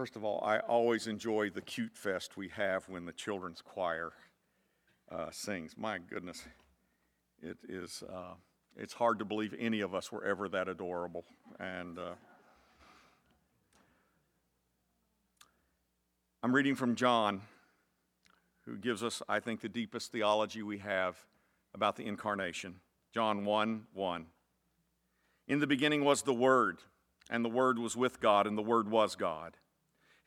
First of all, I always enjoy the cute fest we have when the children's choir uh, sings. My goodness, it is. Uh, it's hard to believe any of us were ever that adorable, and. Uh, I'm reading from John, who gives us, I think, the deepest theology we have about the incarnation. John 1 1. In the beginning was the Word, and the Word was with God, and the Word was God.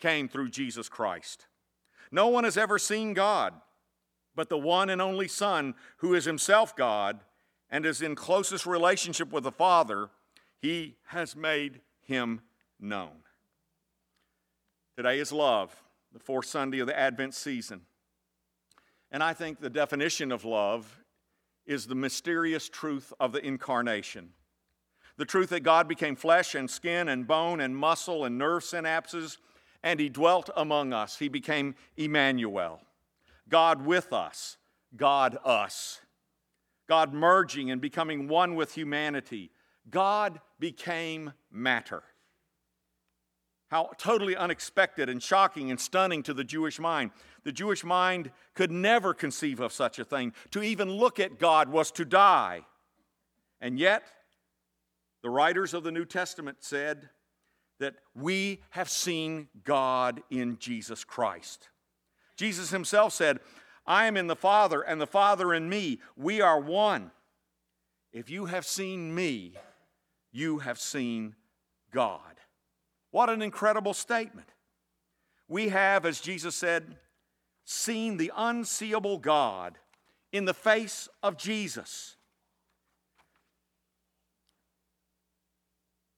came through Jesus Christ. No one has ever seen God, but the one and only Son, who is himself God and is in closest relationship with the Father, he has made him known. Today is love, the fourth Sunday of the Advent season. And I think the definition of love is the mysterious truth of the incarnation. The truth that God became flesh and skin and bone and muscle and nerve synapses, and He dwelt among us. He became Emmanuel, God with us, God us. God merging and becoming one with humanity, God became matter. How totally unexpected and shocking and stunning to the Jewish mind. The Jewish mind could never conceive of such a thing. To even look at God was to die. And yet, the writers of the New Testament said that we have seen God in Jesus Christ. Jesus himself said, I am in the Father, and the Father in me. We are one. If you have seen me, you have seen God. What an incredible statement. We have, as Jesus said, seen the unseeable God in the face of Jesus.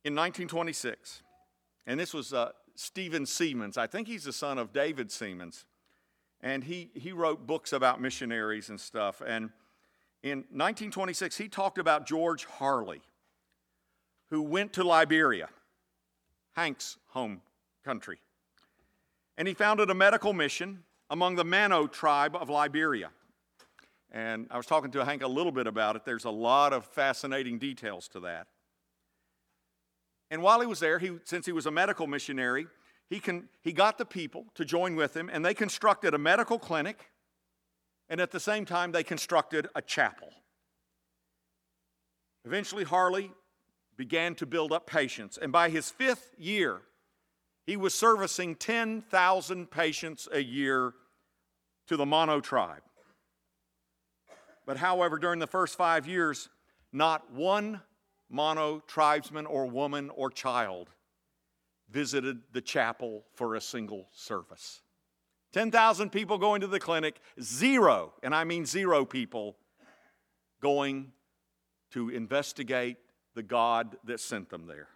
In 1926, and this was uh, Stephen Seamands, I think he's the son of David Seamands. and he, he wrote books about missionaries and stuff. And in 1926, he talked about George Harley who went to Liberia, Hank's home country. And he founded a medical mission among the Mano tribe of Liberia. And I was talking to Hank a little bit about it. There's a lot of fascinating details to that. And while he was there, he, since he was a medical missionary, he, can, he got the people to join with him, and they constructed a medical clinic, and at the same time, they constructed a chapel. Eventually, Harley began to build up patients. And by his fifth year, he was servicing 10,000 patients a year to the Mono tribe. But however, during the first five years, not one Mano tribesman or woman or child visited the chapel for a single service. 10,000 people going to the clinic, zero, and I mean zero people, going to investigate the God that sent them there.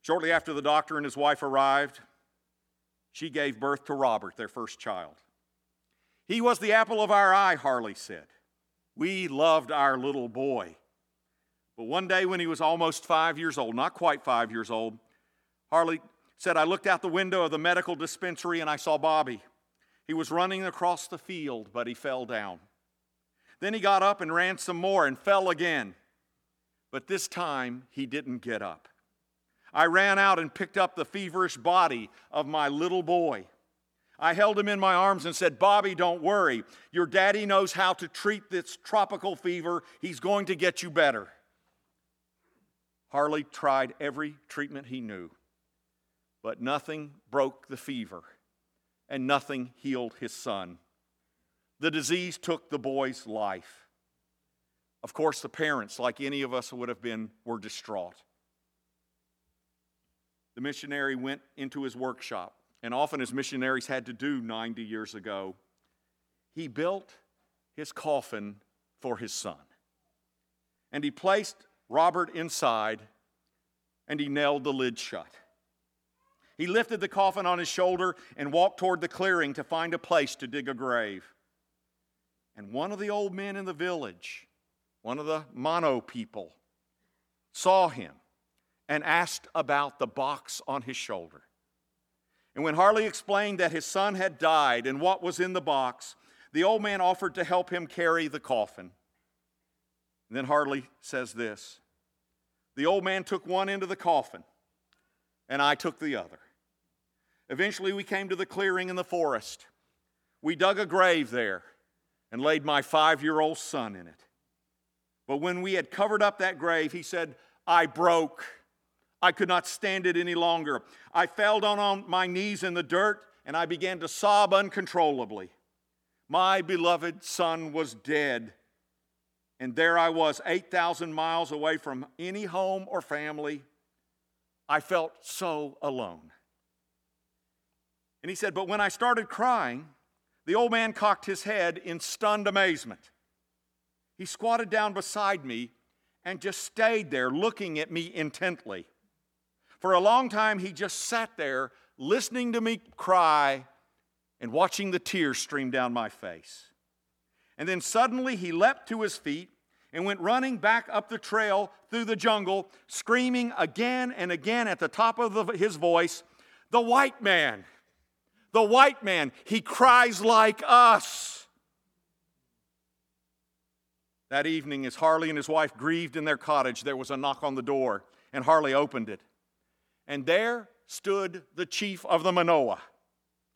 Shortly after the doctor and his wife arrived, she gave birth to Robert, their first child. He was the apple of our eye, Harley said. We loved our little boy. But one day when he was almost five years old, not quite five years old, Harley said, I looked out the window of the medical dispensary and I saw Bobby. He was running across the field, but he fell down. Then he got up and ran some more and fell again. But this time he didn't get up. I ran out and picked up the feverish body of my little boy. I held him in my arms and said, Bobby, don't worry. Your daddy knows how to treat this tropical fever. He's going to get you better. Harley tried every treatment he knew, but nothing broke the fever and nothing healed his son. The disease took the boy's life. Of course, the parents, like any of us would have been, were distraught. The missionary went into his workshop, and often as missionaries had to do 90 years ago, he built his coffin for his son. And he placed Robert inside, and he nailed the lid shut. He lifted the coffin on his shoulder and walked toward the clearing to find a place to dig a grave. And one of the old men in the village, one of the mono people, saw him and asked about the box on his shoulder. And when Harley explained that his son had died and what was in the box, the old man offered to help him carry the coffin. And then Harley says this The old man took one end of the coffin, and I took the other. Eventually, we came to the clearing in the forest. We dug a grave there and laid my five year old son in it. But when we had covered up that grave, he said, I broke. I could not stand it any longer. I fell down on my knees in the dirt and I began to sob uncontrollably. My beloved son was dead. And there I was, 8,000 miles away from any home or family. I felt so alone. And he said, But when I started crying, the old man cocked his head in stunned amazement. He squatted down beside me and just stayed there looking at me intently. For a long time, he just sat there listening to me cry and watching the tears stream down my face. And then suddenly he leapt to his feet and went running back up the trail through the jungle, screaming again and again at the top of the, his voice, The white man! The white man, he cries like us. That evening, as Harley and his wife grieved in their cottage, there was a knock on the door, and Harley opened it. And there stood the chief of the Manoa,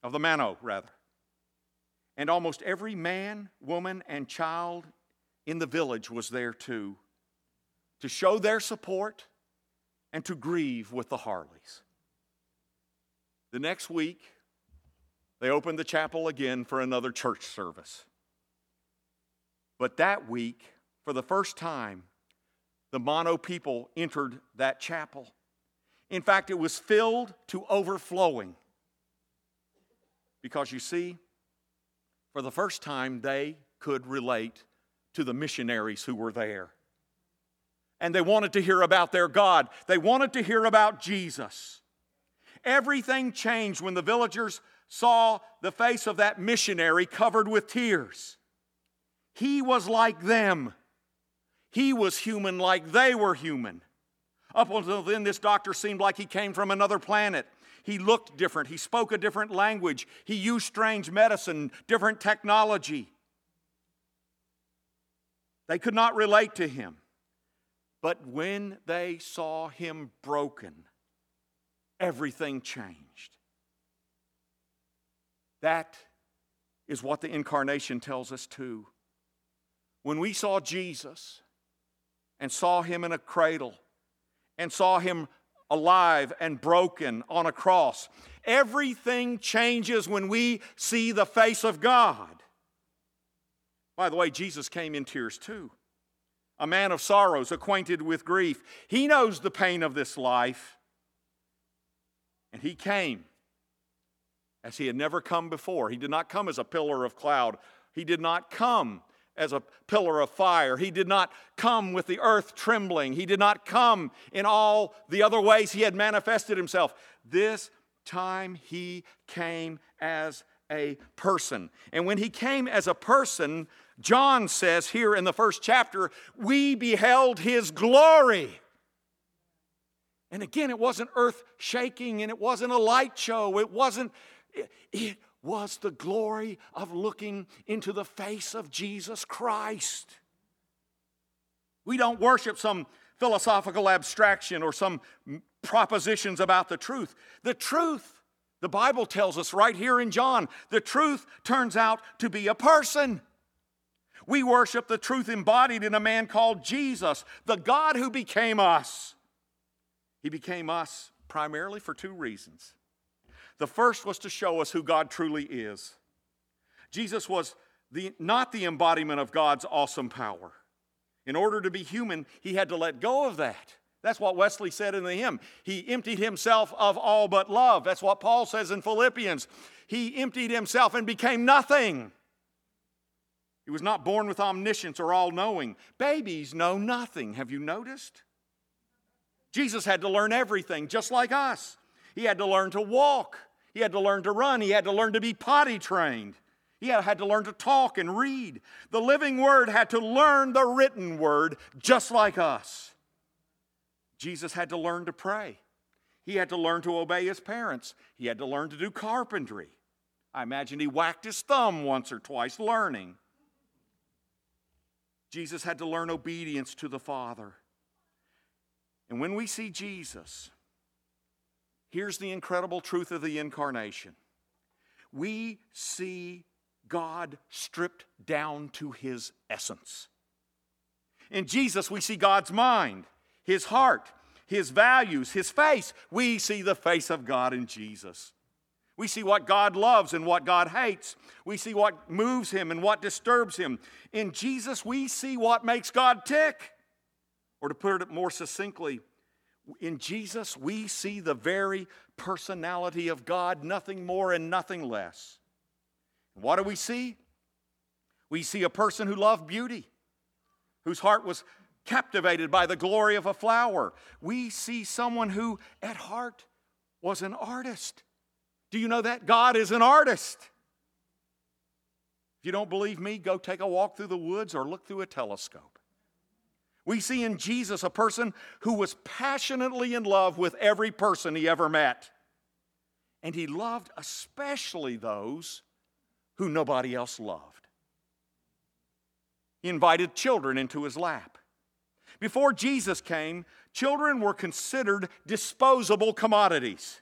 of the Mano, rather. And almost every man, woman, and child in the village was there too, to show their support and to grieve with the Harleys. The next week, they opened the chapel again for another church service. But that week, for the first time, the Mono people entered that chapel. In fact, it was filled to overflowing. Because you see, for the first time, they could relate to the missionaries who were there. And they wanted to hear about their God, they wanted to hear about Jesus. Everything changed when the villagers saw the face of that missionary covered with tears. He was like them. He was human like they were human. Up until then, this doctor seemed like he came from another planet. He looked different. He spoke a different language. He used strange medicine, different technology. They could not relate to him. But when they saw him broken, everything changed. That is what the incarnation tells us too. When we saw Jesus and saw him in a cradle and saw him alive and broken on a cross, everything changes when we see the face of God. By the way, Jesus came in tears too. A man of sorrows, acquainted with grief. He knows the pain of this life. And he came as he had never come before. He did not come as a pillar of cloud, he did not come as a pillar of fire. He did not come with the earth trembling. He did not come in all the other ways he had manifested himself. This time he came as a person. And when he came as a person, John says here in the first chapter, we beheld his glory. And again, it wasn't earth shaking and it wasn't a light show. It wasn't, it, it was the glory of looking into the face of Jesus Christ. We don't worship some philosophical abstraction or some propositions about the truth. The truth, the Bible tells us right here in John, the truth turns out to be a person. We worship the truth embodied in a man called Jesus, the God who became us. He became us primarily for two reasons. The first was to show us who God truly is. Jesus was the, not the embodiment of God's awesome power. In order to be human, he had to let go of that. That's what Wesley said in the hymn. He emptied himself of all but love. That's what Paul says in Philippians. He emptied himself and became nothing. He was not born with omniscience or all knowing. Babies know nothing. Have you noticed? Jesus had to learn everything, just like us. He had to learn to walk, he had to learn to run, he had to learn to be potty trained. He had to learn to talk and read. The living word had to learn the written word just like us. Jesus had to learn to pray. He had to learn to obey his parents. He had to learn to do carpentry. I imagine he whacked his thumb once or twice learning. Jesus had to learn obedience to the Father. And when we see Jesus, here's the incredible truth of the incarnation we see God stripped down to his essence. In Jesus, we see God's mind, his heart, his values, his face. We see the face of God in Jesus. We see what God loves and what God hates. We see what moves him and what disturbs him. In Jesus, we see what makes God tick. Or to put it more succinctly, in Jesus we see the very personality of God, nothing more and nothing less. What do we see? We see a person who loved beauty, whose heart was captivated by the glory of a flower. We see someone who, at heart, was an artist. Do you know that? God is an artist. If you don't believe me, go take a walk through the woods or look through a telescope. We see in Jesus a person who was passionately in love with every person he ever met. And he loved especially those who nobody else loved. He invited children into his lap. Before Jesus came, children were considered disposable commodities.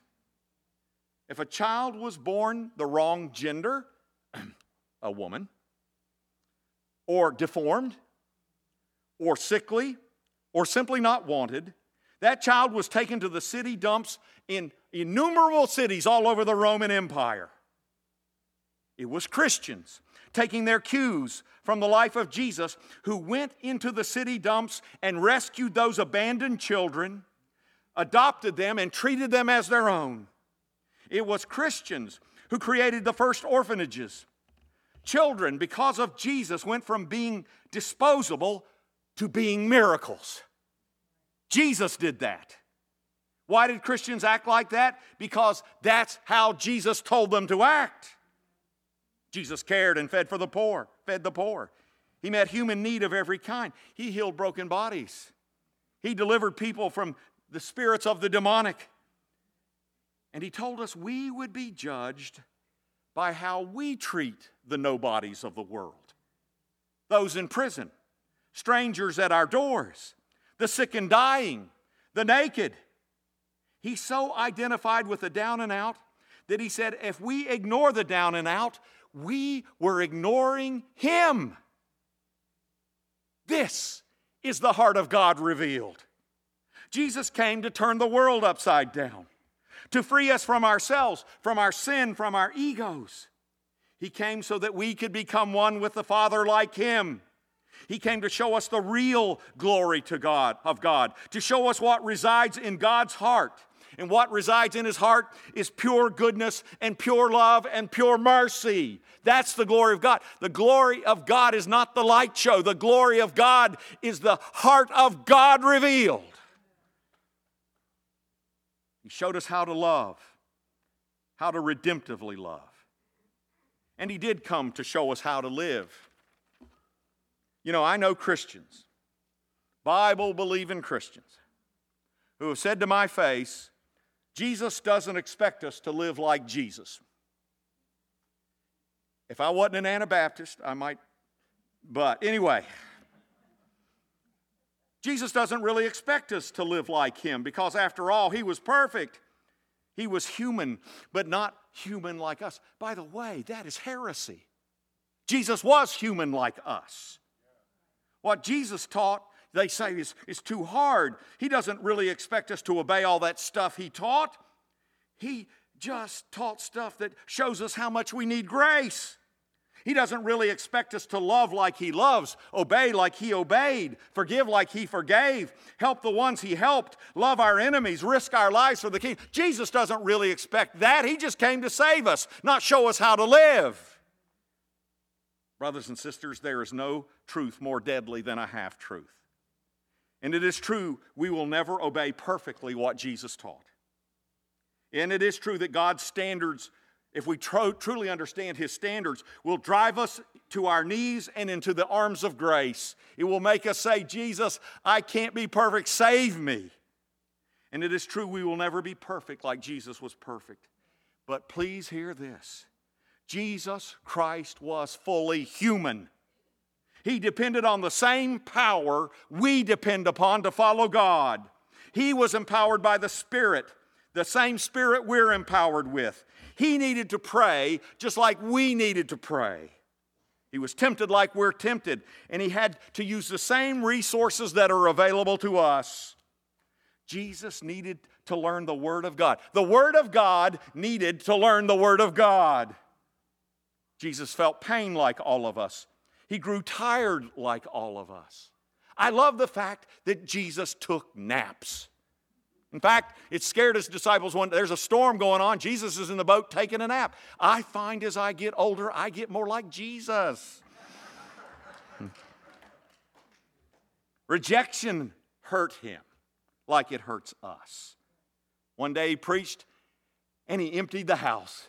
If a child was born the wrong gender, a woman, or deformed, or sickly, or simply not wanted, that child was taken to the city dumps in innumerable cities all over the Roman Empire. It was Christians taking their cues from the life of Jesus who went into the city dumps and rescued those abandoned children, adopted them, and treated them as their own. It was Christians who created the first orphanages. Children, because of Jesus, went from being disposable to being miracles. Jesus did that. Why did Christians act like that? Because that's how Jesus told them to act. Jesus cared and fed for the poor, fed the poor. He met human need of every kind. He healed broken bodies. He delivered people from the spirits of the demonic. And he told us we would be judged by how we treat the nobodies of the world those in prison, strangers at our doors, the sick and dying, the naked. He so identified with the down and out that he said, if we ignore the down and out, we were ignoring him. This is the heart of God revealed. Jesus came to turn the world upside down to free us from ourselves, from our sin, from our egos. He came so that we could become one with the Father like Him. He came to show us the real glory to God of God, to show us what resides in God's heart. And what resides in his heart is pure goodness and pure love and pure mercy. That's the glory of God. The glory of God is not the light show. The glory of God is the heart of God revealed. He showed us how to love, how to redemptively love. And He did come to show us how to live. You know, I know Christians, Bible believing Christians, who have said to my face, Jesus doesn't expect us to live like Jesus. If I wasn't an Anabaptist, I might, but anyway. Jesus doesn't really expect us to live like him because, after all, he was perfect. He was human, but not human like us. By the way, that is heresy. Jesus was human like us. What Jesus taught, they say, is, is too hard. He doesn't really expect us to obey all that stuff he taught. He just taught stuff that shows us how much we need grace. He doesn't really expect us to love like He loves, obey like He obeyed, forgive like He forgave, help the ones He helped, love our enemies, risk our lives for the King. Jesus doesn't really expect that. He just came to save us, not show us how to live. Brothers and sisters, there is no truth more deadly than a half truth. And it is true, we will never obey perfectly what Jesus taught. And it is true that God's standards if we truly understand His standards, will drive us to our knees and into the arms of grace. It will make us say, Jesus, I can't be perfect, save me. And it is true, we will never be perfect like Jesus was perfect. But please hear this Jesus Christ was fully human. He depended on the same power we depend upon to follow God. He was empowered by the Spirit, the same Spirit we're empowered with. He needed to pray just like we needed to pray. He was tempted like we're tempted, and he had to use the same resources that are available to us. Jesus needed to learn the Word of God. The Word of God needed to learn the Word of God. Jesus felt pain like all of us. He grew tired like all of us. I love the fact that Jesus took naps. In fact, it scared his disciples when there's a storm going on. Jesus is in the boat taking a nap. I find as I get older, I get more like Jesus. Rejection hurt him like it hurts us. One day he preached and he emptied the house.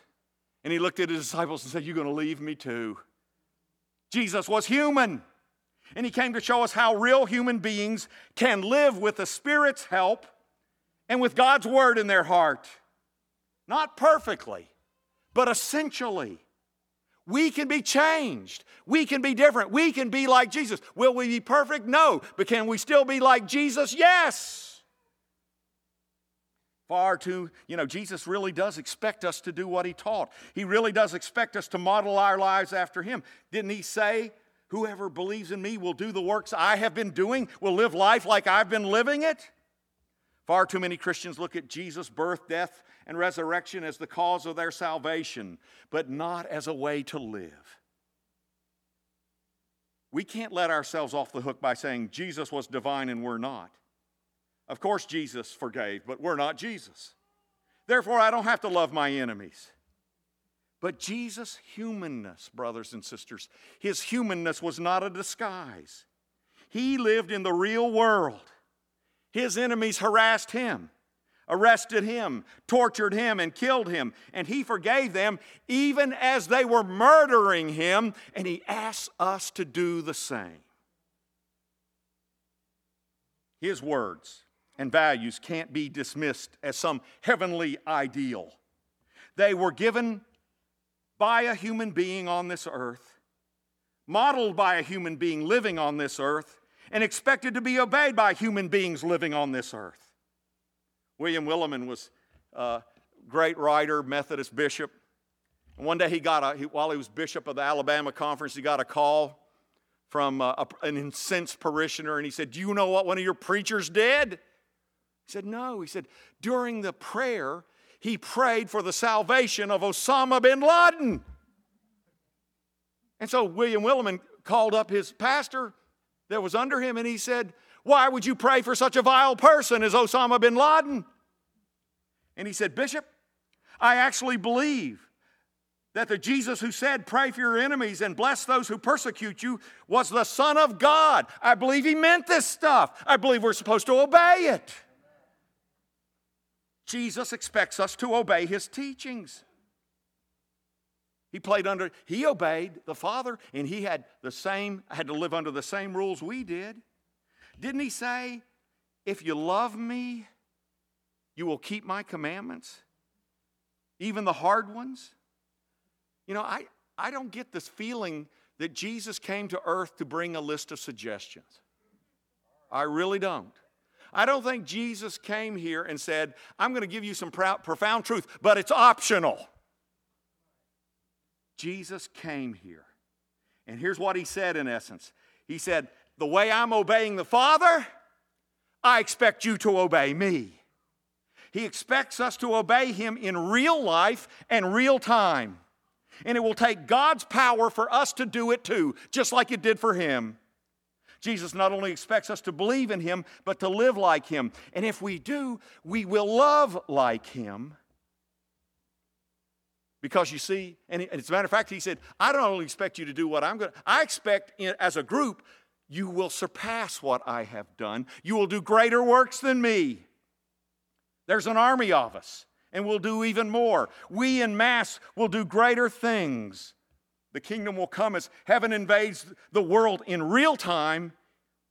And he looked at his disciples and said, You're going to leave me too. Jesus was human. And he came to show us how real human beings can live with the Spirit's help and with God's word in their heart. Not perfectly, but essentially. We can be changed. We can be different. We can be like Jesus. Will we be perfect? No. But can we still be like Jesus? Yes. Far too, you know, Jesus really does expect us to do what he taught. He really does expect us to model our lives after him. Didn't he say, Whoever believes in me will do the works I have been doing, will live life like I've been living it? Far too many Christians look at Jesus' birth, death, and resurrection as the cause of their salvation, but not as a way to live. We can't let ourselves off the hook by saying Jesus was divine and we're not. Of course, Jesus forgave, but we're not Jesus. Therefore, I don't have to love my enemies. But Jesus' humanness, brothers and sisters, his humanness was not a disguise. He lived in the real world. His enemies harassed him, arrested him, tortured him, and killed him. And he forgave them even as they were murdering him. And he asks us to do the same. His words and values can't be dismissed as some heavenly ideal. They were given by a human being on this earth, modeled by a human being living on this earth, and expected to be obeyed by human beings living on this earth. William Willimon was a great writer, Methodist bishop. And one day he got a, he, while he was bishop of the Alabama conference, he got a call from a, a, an incensed parishioner and he said, Do you know what one of your preachers did? He said, No. He said, During the prayer, he prayed for the salvation of Osama bin Laden. And so William Willimon called up his pastor that was under him, and he said, Why would you pray for such a vile person as Osama bin Laden? And he said, Bishop, I actually believe that the Jesus who said, Pray for your enemies and bless those who persecute you, was the Son of God. I believe he meant this stuff. I believe we're supposed to obey it. Jesus expects us to obey his teachings. He played under, he obeyed the Father, and he had the same, had to live under the same rules we did. Didn't he say, if you love me, You will keep my commandments, even the hard ones. You know, I, I don't get this feeling that Jesus came to earth to bring a list of suggestions. I really don't. I don't think Jesus came here and said, I'm going to give you some profound truth, but it's optional. Jesus came here. And here's what he said in essence He said, The way I'm obeying the Father, I expect you to obey me. He expects us to obey him in real life and real time. And it will take God's power for us to do it too, just like it did for him. Jesus not only expects us to believe in him, but to live like him. And if we do, we will love like him. Because you see, and as a matter of fact, he said, I don't only expect you to do what I'm going to, I expect as a group, you will surpass what I have done. You will do greater works than me. There's an army of us, and we'll do even more. We in mass will do greater things. The kingdom will come as heaven invades the world in real time,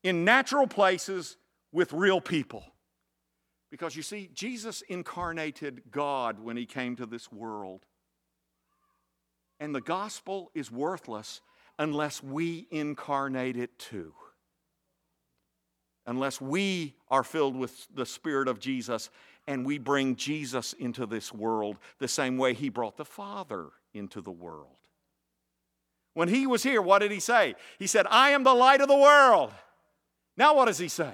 in natural places, with real people. Because you see, Jesus incarnated God when he came to this world. And the gospel is worthless unless we incarnate it too. Unless we are filled with the Spirit of Jesus and we bring Jesus into this world the same way he brought the Father into the world. When he was here, what did he say? He said, I am the light of the world. Now, what does he say?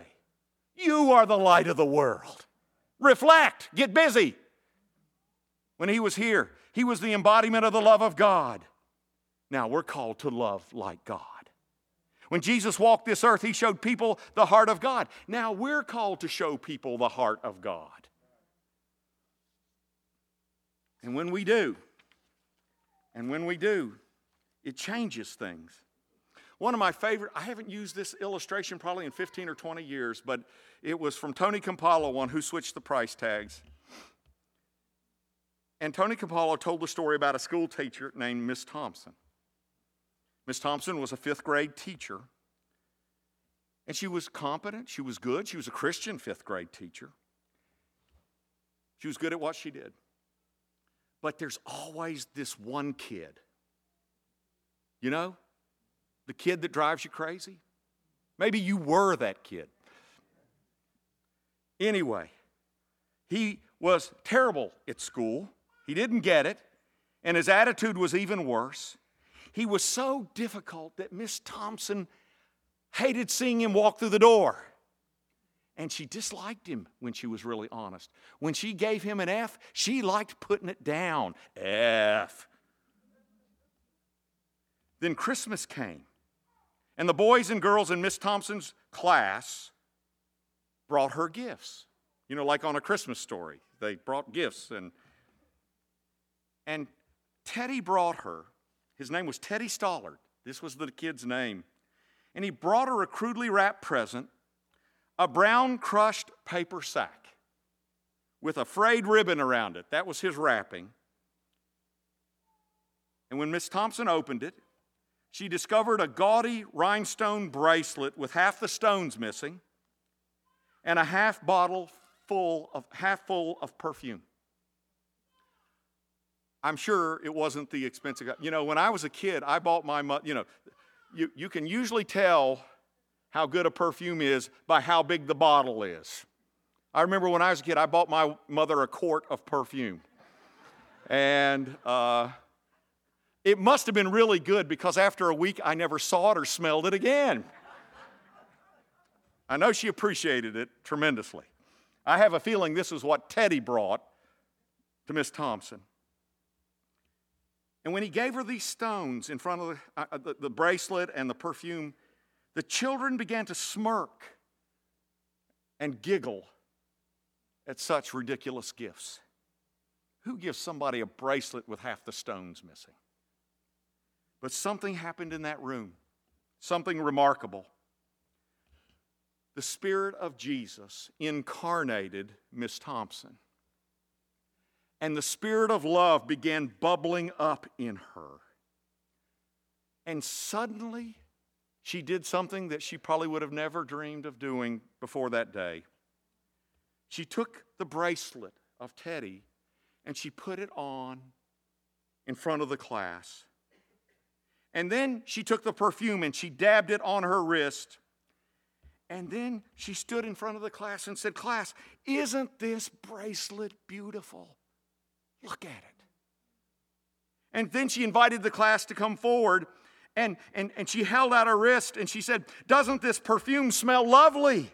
You are the light of the world. Reflect, get busy. When he was here, he was the embodiment of the love of God. Now, we're called to love like God. When Jesus walked this earth, he showed people the heart of God. Now, we're called to show people the heart of God. And when we do, and when we do, it changes things. One of my favorite, I haven't used this illustration probably in 15 or 20 years, but it was from Tony Campolo, one who switched the price tags. And Tony Campolo told the story about a school teacher named Miss Thompson. Miss Thompson was a fifth grade teacher, and she was competent, she was good, she was a Christian fifth grade teacher. She was good at what she did. But there's always this one kid you know, the kid that drives you crazy? Maybe you were that kid. Anyway, he was terrible at school. He didn't get it, and his attitude was even worse. He was so difficult that Miss Thompson hated seeing him walk through the door. And she disliked him when she was really honest. When she gave him an F, she liked putting it down. F. Then Christmas came, and the boys and girls in Miss Thompson's class brought her gifts. You know, like on a Christmas story, they brought gifts and and Teddy brought her. His name was Teddy Stollard. This was the kid's name. And he brought her a crudely wrapped present, a brown crushed paper sack with a frayed ribbon around it. That was his wrapping. And when Miss Thompson opened it, she discovered a gaudy rhinestone bracelet with half the stones missing and a half bottle full of half full of perfume. I'm sure it wasn't the expensive. You know, when I was a kid, I bought my, you know, you, you can usually tell how good a perfume is by how big the bottle is. I remember when I was a kid, I bought my mother a quart of perfume. And uh, it must have been really good because after a week I never saw it or smelled it again. I know she appreciated it tremendously. I have a feeling this is what Teddy brought to Miss Thompson. And when he gave her these stones in front of the, uh, the, the bracelet and the perfume, the children began to smirk and giggle at such ridiculous gifts. Who gives somebody a bracelet with half the stones missing? But something happened in that room, something remarkable. The Spirit of Jesus incarnated Miss Thompson. And the Spirit of love began bubbling up in her. And suddenly, she did something that she probably would have never dreamed of doing before that day. She took the bracelet of Teddy and she put it on in front of the class. And then she took the perfume and she dabbed it on her wrist. And then she stood in front of the class and said, Class, isn't this bracelet beautiful? Look at it. And then she invited the class to come forward and, and, and she held out her wrist and she said, Doesn't this perfume smell lovely?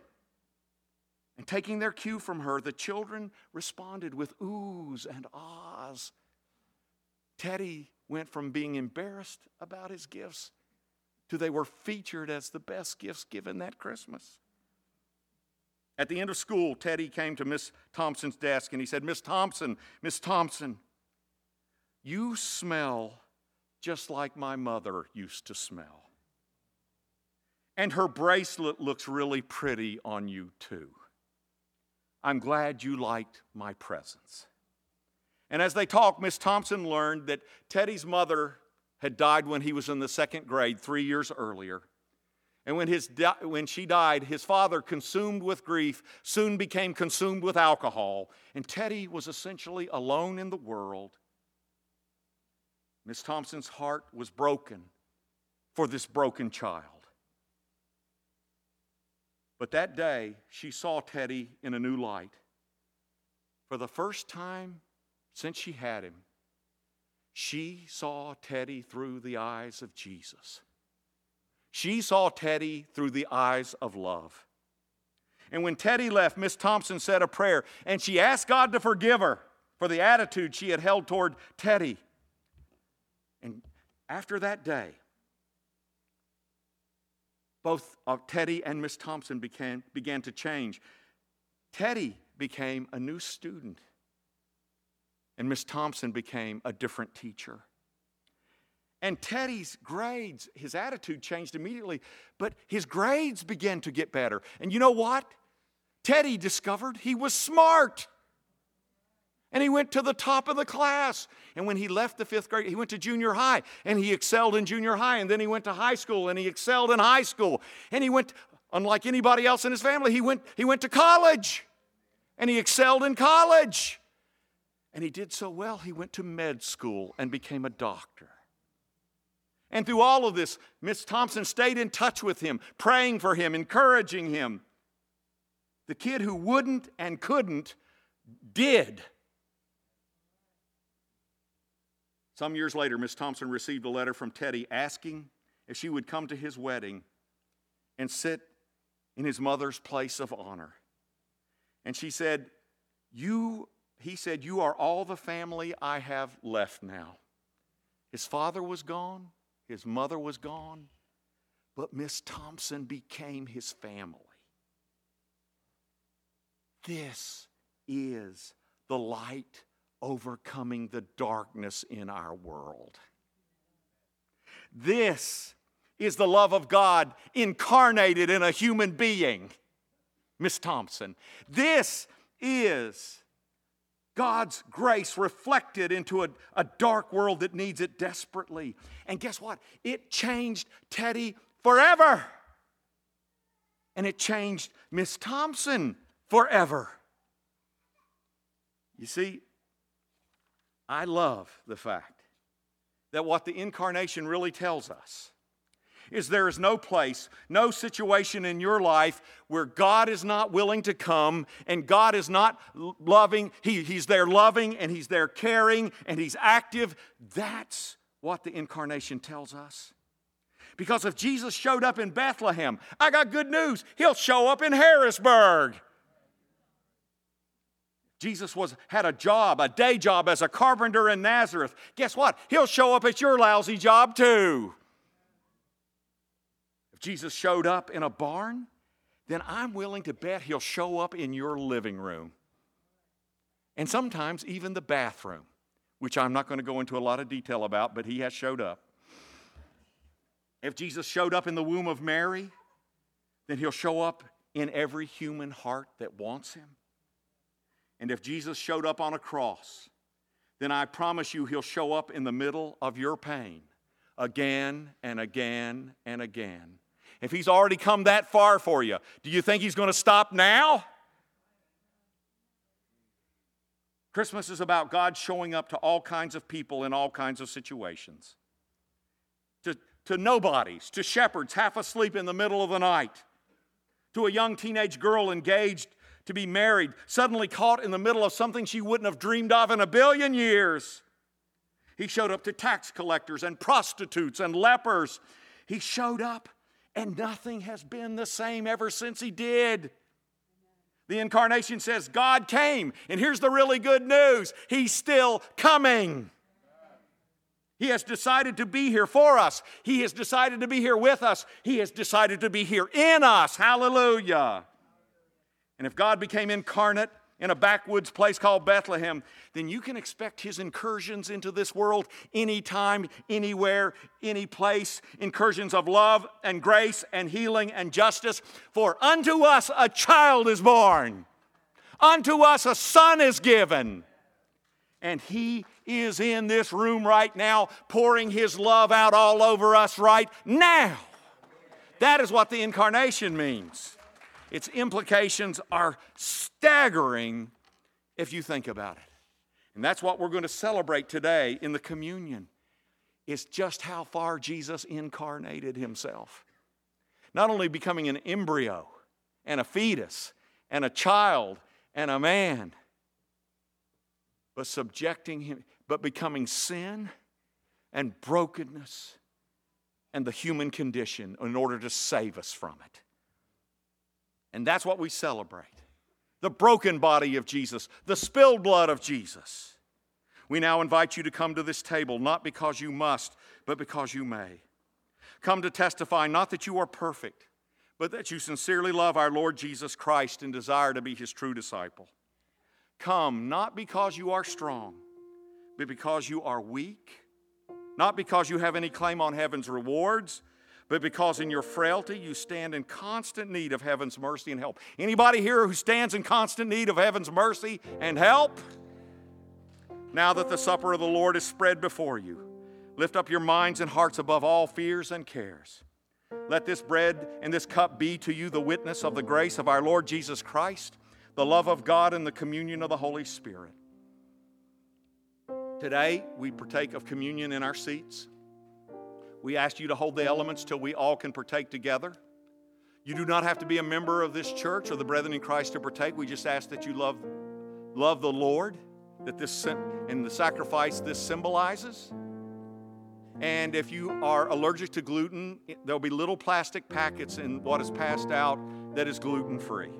And taking their cue from her, the children responded with oohs and ahs. Teddy went from being embarrassed about his gifts to they were featured as the best gifts given that Christmas. At the end of school, Teddy came to Miss Thompson's desk and he said, Miss Thompson, Miss Thompson, you smell just like my mother used to smell. And her bracelet looks really pretty on you, too. I'm glad you liked my presence. And as they talked, Miss Thompson learned that Teddy's mother had died when he was in the second grade three years earlier. And when, his di- when she died, his father, consumed with grief, soon became consumed with alcohol. And Teddy was essentially alone in the world. Miss Thompson's heart was broken for this broken child. But that day, she saw Teddy in a new light. For the first time since she had him, she saw Teddy through the eyes of Jesus. She saw Teddy through the eyes of love. And when Teddy left, Miss Thompson said a prayer and she asked God to forgive her for the attitude she had held toward Teddy. And after that day, both of Teddy and Miss Thompson began, began to change. Teddy became a new student, and Miss Thompson became a different teacher. And Teddy's grades, his attitude changed immediately, but his grades began to get better. And you know what? Teddy discovered he was smart. And he went to the top of the class. And when he left the fifth grade, he went to junior high and he excelled in junior high. And then he went to high school and he excelled in high school. And he went, unlike anybody else in his family, he went, he went to college and he excelled in college. And he did so well, he went to med school and became a doctor. And through all of this, Miss Thompson stayed in touch with him, praying for him, encouraging him. The kid who wouldn't and couldn't did. Some years later, Miss Thompson received a letter from Teddy asking if she would come to his wedding and sit in his mother's place of honor. And she said, You, he said, You are all the family I have left now. His father was gone, his mother was gone, but Miss Thompson became his family. This is the light overcoming the darkness in our world. This is the love of God incarnated in a human being, Miss Thompson. This is God's grace reflected into a, a dark world that needs it desperately. And guess what? It changed Teddy forever. And it changed Miss Thompson forever. You see, I love the fact that what the incarnation really tells us is there is no place, no situation in your life where God is not willing to come and God is not loving. He, he's there loving and He's there caring and He's active. That's what the incarnation tells us. Because if Jesus showed up in Bethlehem, I got good news. He'll show up in Harrisburg. Jesus was, had a job, a day job as a carpenter in Nazareth. Guess what? He'll show up at your lousy job too. If Jesus showed up in a barn, then I'm willing to bet he'll show up in your living room. And sometimes even the bathroom, which I'm not going to go into a lot of detail about, but he has showed up. If Jesus showed up in the womb of Mary, then he'll show up in every human heart that wants him. And if Jesus showed up on a cross, then I promise you he'll show up in the middle of your pain again and again and again. If he's already come that far for you, do you think he's going to stop now? Christmas is about God showing up to all kinds of people in all kinds of situations. To, to nobodies, to shepherds half asleep in the middle of the night, to a young teenage girl engaged to be married, suddenly caught in the middle of something she wouldn't have dreamed of in a billion years. He showed up to tax collectors and prostitutes and lepers. He showed up, and nothing has been the same ever since he did. The incarnation says God came, and here's the really good news He's still coming. He has decided to be here for us. He has decided to be here with us. He has decided to be here in us. Hallelujah. And if God became incarnate in a backwoods place called Bethlehem, then you can expect his incursions into this world anytime, anywhere, any place. Incursions of love and grace and healing and justice. For unto us a child is born, unto us a son is given. And he is in this room right now, pouring his love out all over us right now. That is what the incarnation means. Its implications are staggering if you think about it. And that's what we're going to celebrate today in the communion. Is just how far Jesus incarnated himself. Not only becoming an embryo and a fetus and a child and a man, but subjecting him, but becoming sin and brokenness and the human condition in order to save us from it. And that's what we celebrate the broken body of Jesus, the spilled blood of Jesus. We now invite you to come to this table, not because you must, but because you may. Come to testify not that you are perfect, but that you sincerely love our Lord Jesus Christ and desire to be his true disciple. Come not because you are strong, but because you are weak, not because you have any claim on heaven's rewards, but because in your frailty you stand in constant need of heaven's mercy and help. Anybody here who stands in constant need of heaven's mercy and help? Now that the supper of the Lord is spread before you, lift up your minds and hearts above all fears and cares. Let this bread and this cup be to you the witness of the grace of our Lord Jesus Christ, the love of God, and the communion of the Holy Spirit. Today, we partake of communion in our seats. We ask you to hold the elements till we all can partake together. You do not have to be a member of this church or the brethren in Christ to partake. We just ask that you love, love the Lord, that this and the sacrifice this symbolizes. And if you are allergic to gluten, there'll be little plastic packets in what is passed out that is gluten free.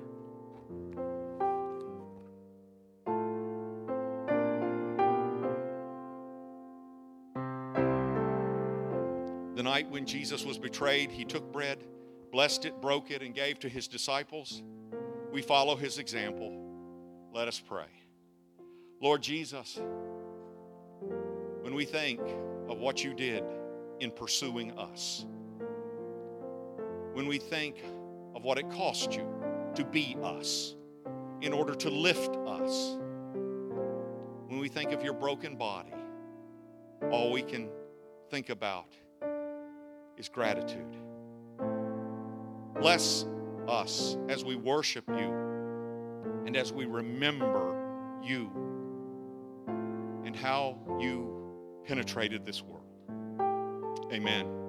Night when Jesus was betrayed, he took bread, blessed it, broke it, and gave to his disciples. We follow his example. Let us pray. Lord Jesus, when we think of what you did in pursuing us, when we think of what it cost you to be us in order to lift us, when we think of your broken body, all we can think about is gratitude. Bless us as we worship you and as we remember you and how you penetrated this world. Amen.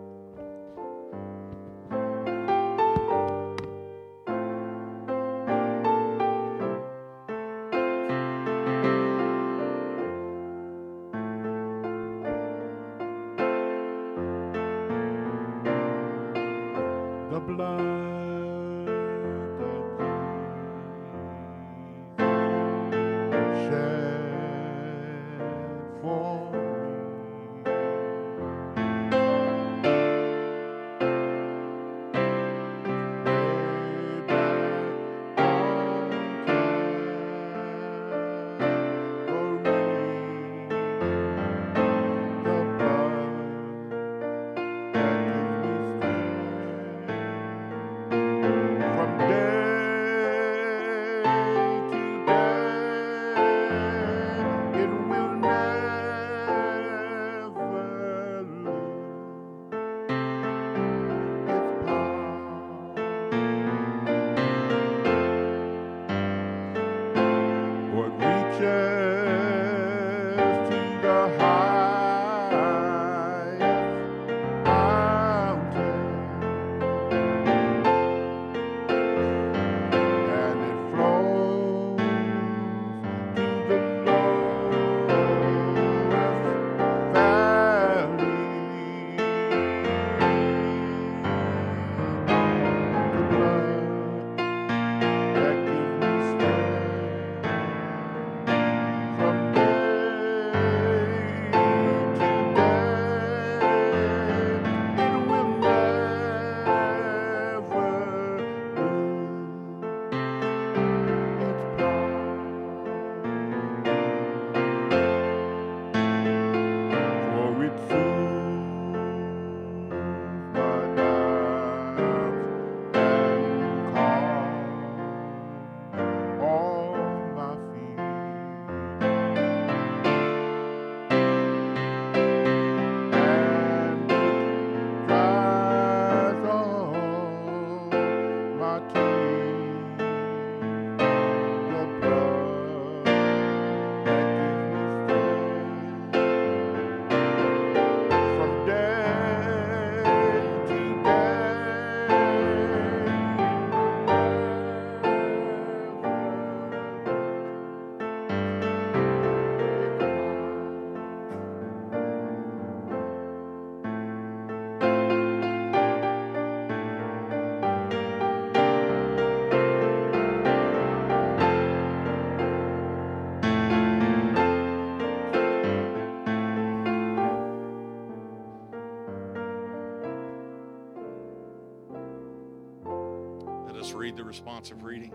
Responsive reading?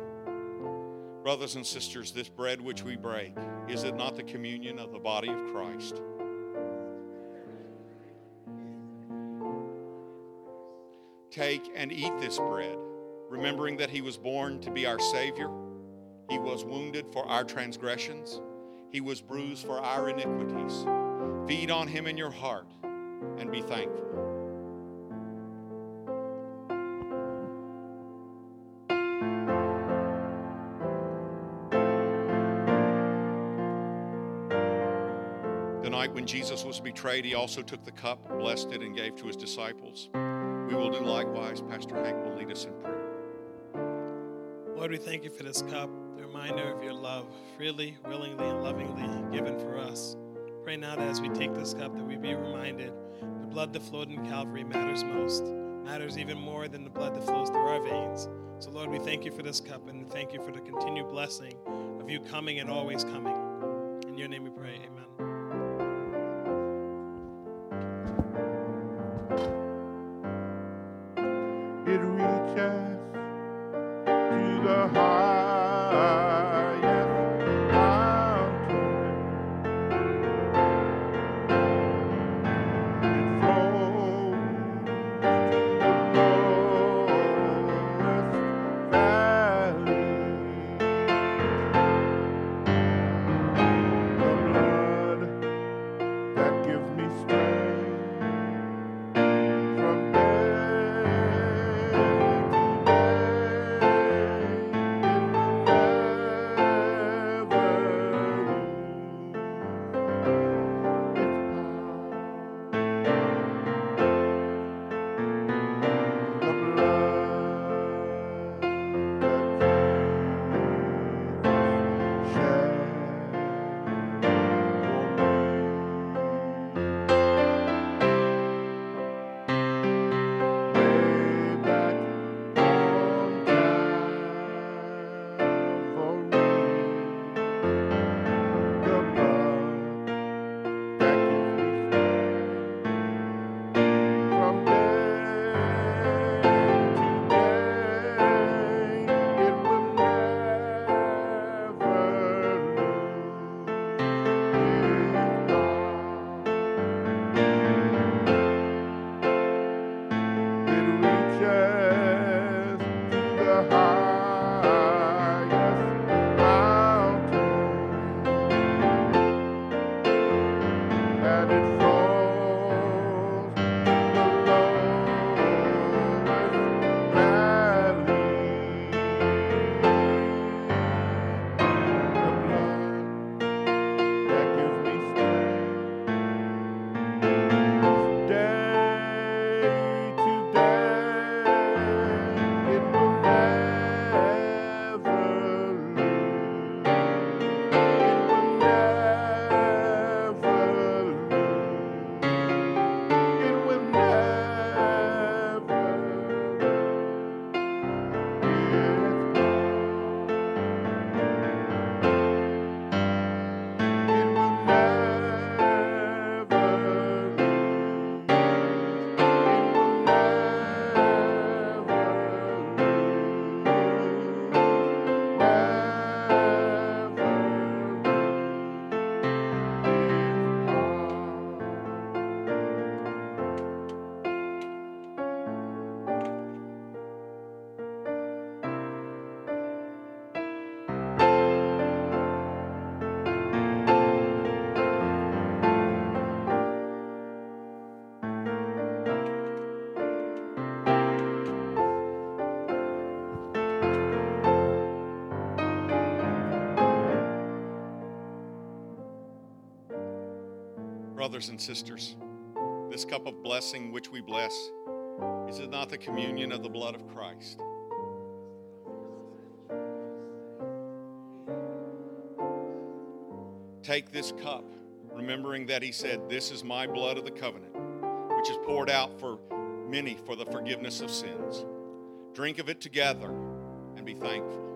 Brothers and sisters, this bread which we break, is it not the communion of the body of Christ? Take and eat this bread, remembering that he was born to be our Savior. He was wounded for our transgressions, he was bruised for our iniquities. Feed on him in your heart and be thankful. When Jesus was betrayed, he also took the cup, blessed it, and gave to his disciples. We will do likewise. Pastor Hank will lead us in prayer. Lord, we thank you for this cup, the reminder of your love, freely, willingly, and lovingly given for us. Pray now that as we take this cup, that we be reminded the blood that flowed in Calvary matters most, matters even more than the blood that flows through our veins. So, Lord, we thank you for this cup and thank you for the continued blessing of you coming and always coming. In your name we pray, amen. Brothers and sisters, this cup of blessing which we bless, is it not the communion of the blood of Christ? Take this cup, remembering that he said, This is my blood of the covenant, which is poured out for many for the forgiveness of sins. Drink of it together and be thankful.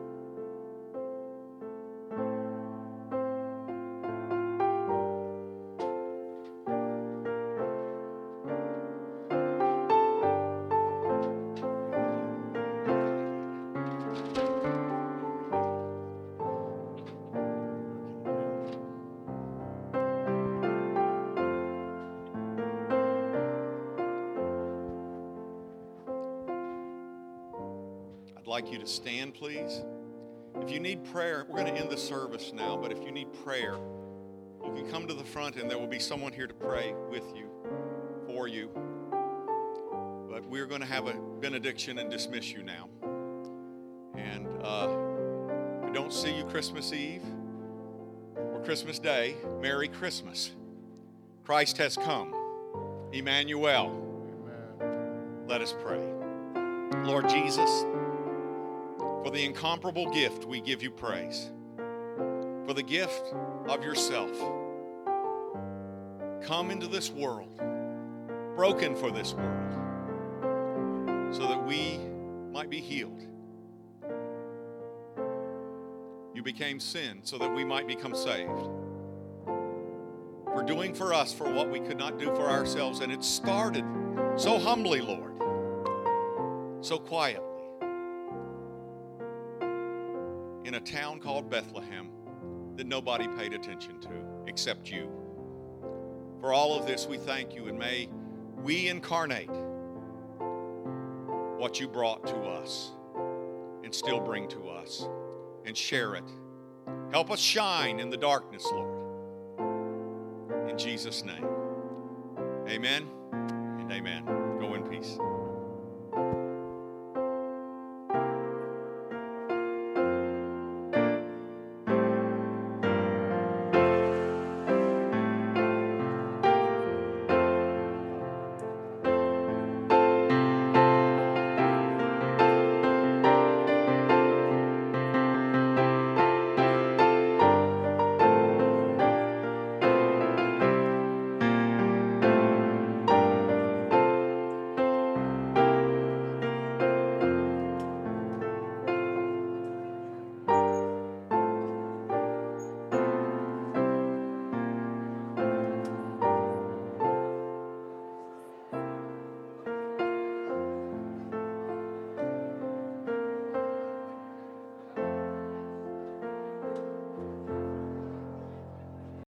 Like you to stand, please. If you need prayer, we're going to end the service now, but if you need prayer, you can come to the front and there will be someone here to pray with you, for you. But we're going to have a benediction and dismiss you now. And uh, if we don't see you Christmas Eve or Christmas Day, Merry Christmas. Christ has come. Emmanuel. Let us pray. Lord Jesus, for the incomparable gift, we give you praise. For the gift of yourself. Come into this world, broken for this world, so that we might be healed. You became sin so that we might become saved. For doing for us for what we could not do for ourselves, and it started so humbly, Lord, so quietly in a town called Bethlehem that nobody paid attention to except you. For all of this, we thank you, and may we incarnate what you brought to us and still bring to us and share it. Help us shine in the darkness, Lord. In Jesus' name. Amen and amen. Go in peace.